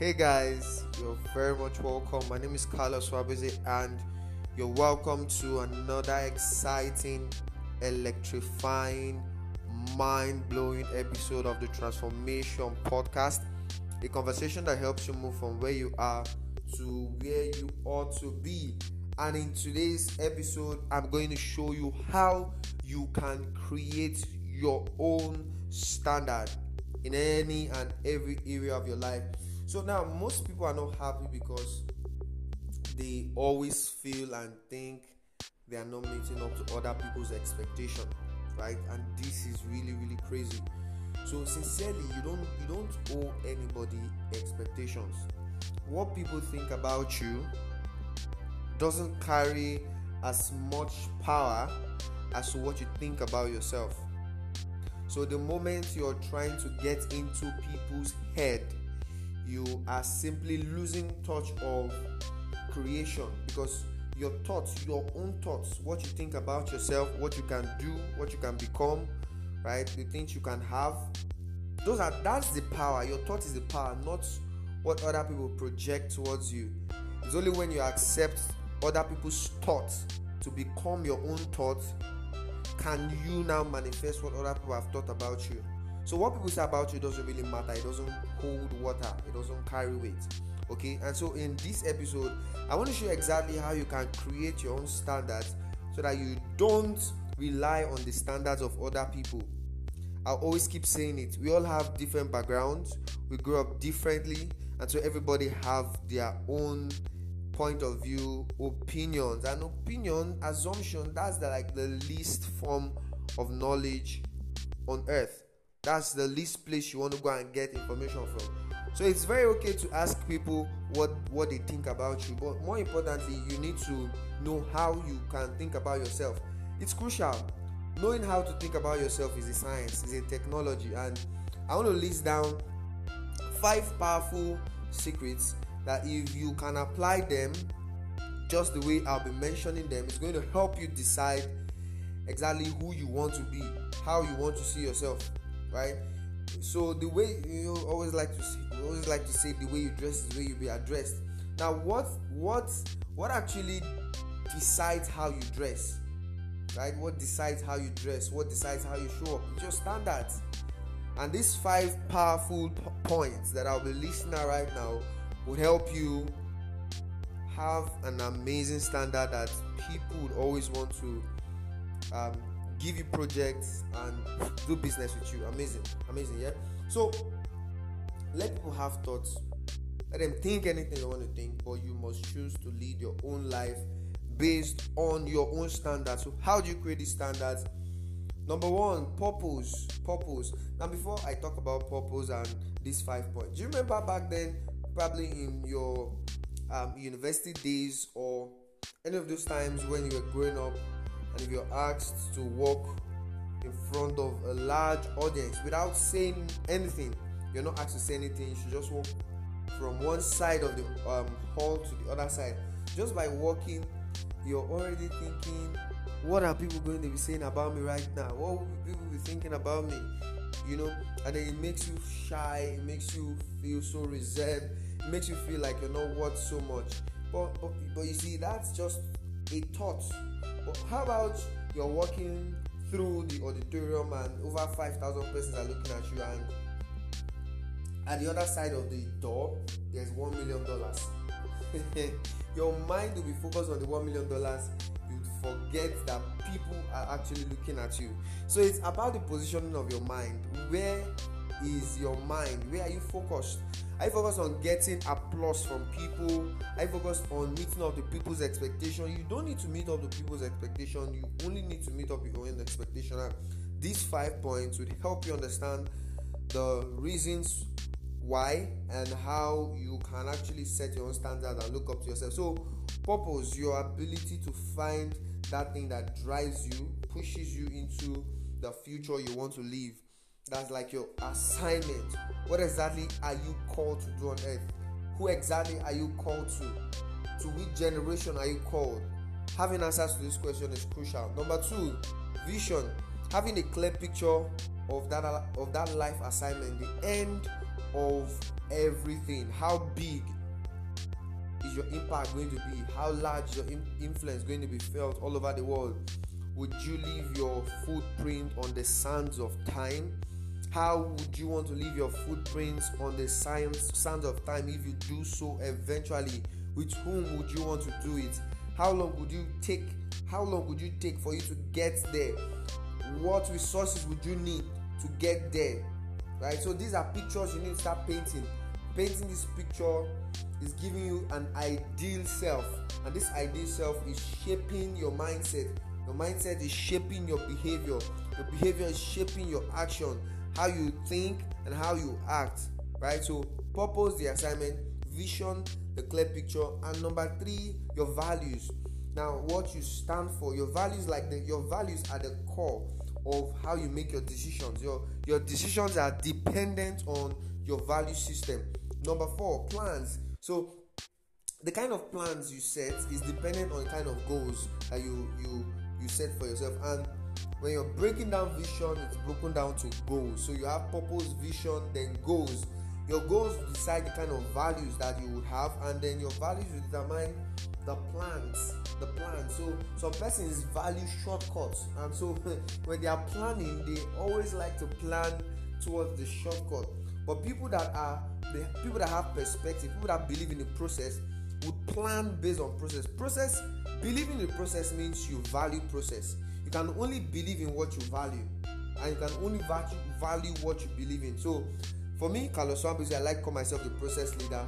Hey guys, you're very much welcome. My name is Carlos Wabeze, and you're welcome to another exciting, electrifying, mind blowing episode of the Transformation Podcast. A conversation that helps you move from where you are to where you ought to be. And in today's episode, I'm going to show you how you can create your own standard in any and every area of your life. So now most people are not happy because they always feel and think they are not meeting up to other people's expectation, right? And this is really really crazy. So sincerely, you don't you don't owe anybody expectations. What people think about you doesn't carry as much power as what you think about yourself. So the moment you're trying to get into people's head, you are simply losing touch of creation because your thoughts, your own thoughts, what you think about yourself, what you can do, what you can become, right? The things you can have. Those are that's the power. Your thought is the power, not what other people project towards you. It's only when you accept other people's thoughts to become your own thoughts can you now manifest what other people have thought about you? So what people say about you doesn't really matter. It doesn't hold water. It doesn't carry weight. Okay. And so in this episode, I want to show you exactly how you can create your own standards so that you don't rely on the standards of other people. I always keep saying it. We all have different backgrounds. We grow up differently, and so everybody have their own point of view, opinions, and opinion assumption. That's the, like the least form of knowledge on earth. That's the least place you want to go and get information from. So it's very okay to ask people what what they think about you, but more importantly, you need to know how you can think about yourself. It's crucial. Knowing how to think about yourself is a science, is a technology, and I want to list down five powerful secrets that if you can apply them just the way I'll be mentioning them, it's going to help you decide exactly who you want to be, how you want to see yourself, right? So the way you always like to see, always like to say the way you dress is the way you be addressed. Now, what what what actually decides how you dress, right? What decides how you dress? What decides how you show up? It's your standards. And these five powerful p- points that I'll be listing out right now would help you have an amazing standard that people would always want to um, give you projects and do business with you. Amazing, amazing, yeah. So let people have thoughts. Let them think anything they want to think, but you must choose to lead your own life based on your own standards. So, how do you create these standards? Number one, purpose. Purpose. Now, before I talk about purpose and these five points, do you remember back then probably in your um, university days or any of those times when you were growing up and if you're asked to walk in front of a large audience without saying anything you're not asked to say anything you should just walk from one side of the um, hall to the other side. Just by walking you're already thinking what are people going to be saying about me right now? What will people be thinking about me? You know? And then it makes you shy it makes you feel so reserved it makes you feel like you're not worth so much. But but, but you see that's just a thought but how about you're walking through the auditorium and over 5000 persons are looking at you and at the other side of the door there's one million dollars. Your mind will be focused on the one million dollars. You forget that people are actually looking at you. So it's about the positioning of your mind. Where is your mind? Where are you focused are focus on getting applause from people. I focus on meeting up the people's expectation. You don't need to meet up the people's expectation. You only need to meet up your own expectation. And these five points would help you understand the reasons why and how you can actually set your own standards and look up to yourself. So purpose your ability to find that thing that drives you pushes you into the future you want to live. That's like your assignment what exactly are you called to do on earth who exactly are you called to to which generation are you called having answers to this question is crucial number two vision having a clear picture of that of that life assignment the end of everything. How big is your impact going to be? How large your influence going to be felt all over the world? Would you leave your footprint on the sands of time? How would you want to leave your footprints on the sands, sands of time if you do so eventually? With whom would you want to do it? How long would you take? How long would you take for you to get there? What resources would you need to get there? Right? So these are pictures you need to start painting. Painting this picture is giving you an ideal self, and this ideal self is shaping your mindset. Your mindset is shaping your behavior. Your behavior is shaping your action, how you think and how you act. Right? So purpose the assignment, vision the clear picture, and number three, your values. Now, what you stand for, your values like the, your values are the core of how you make your decisions. Your your decisions are dependent on your value system. Number four, plans. So the kind of plans you set is dependent on the kind of goals that you you you set for yourself. And when you're breaking down vision, it's broken down to goals. So you have purpose, vision, then goals. Your goals decide the kind of values that you will have, and then your values will determine the plans. The plan. So some persons value shortcuts, and so when they are planning, they always like to plan towards the shortcut. But people that are the people that have perspective, people that believe in the process, would plan based on process. Process, believing in the process means you value process. You can only believe in what you value, and you can only value what you believe in. So, for me, Carlos Swambisi, I like call myself the process leader.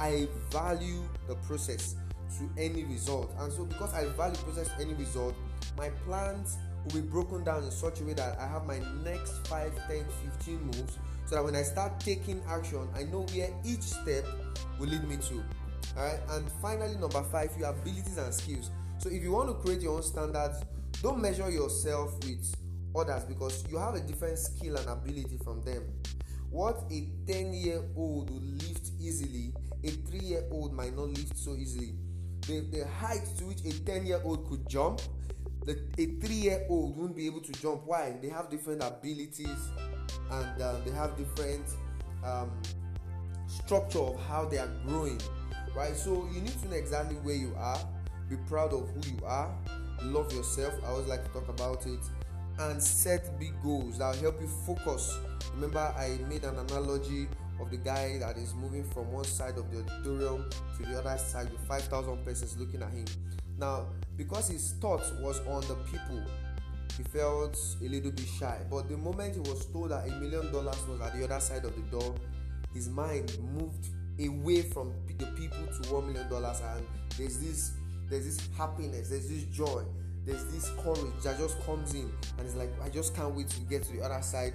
I value the process to any result, and so because I value process any result, my plans will be broken down in such a way that I have my next 5, 10, 15 moves so that when I start taking action, I know where each step will lead me to. Alright, and finally, number five, your abilities and skills. So, if you want to create your own standards, don't measure yourself with others because you have a different skill and ability from them. What a 10 year old will lift easily, a 3 year old might not lift so easily. The, the height to which a 10 year old could jump, the, a 3 year old won't be able to jump. Why? They have different abilities and uh, they have different um, structure of how they are growing right so you need to know exactly where you are be proud of who you are love yourself i always like to talk about it and set big goals that will help you focus remember i made an analogy of the guy that is moving from one side of the auditorium to the other side with 5000 persons looking at him now because his thought was on the people he felt a little bit shy. But the moment he was told that a million dollars was at the other side of the door, his mind moved away from the people to one million dollars, and there's this there's this happiness, there's this joy, there's this courage that just comes in, and it's like I just can't wait to get to the other side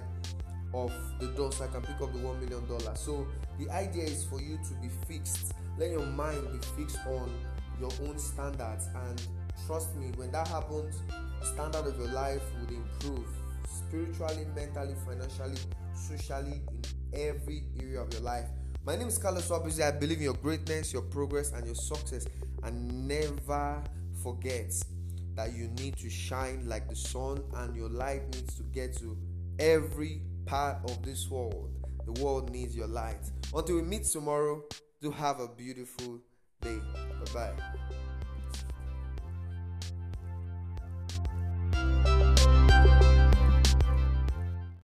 of the door so I can pick up the one million dollars. So the idea is for you to be fixed. Let your mind be fixed on your own standards and trust me when that happens the standard of your life would improve spiritually, mentally, financially, socially, in every area of your life. My name is Carlos Swabisi. I believe in your greatness, your progress, and your success. And never forget that you need to shine like the sun, and your light needs to get to every part of this world. The world needs your light. Until we meet tomorrow, do have a beautiful day. Bye bye.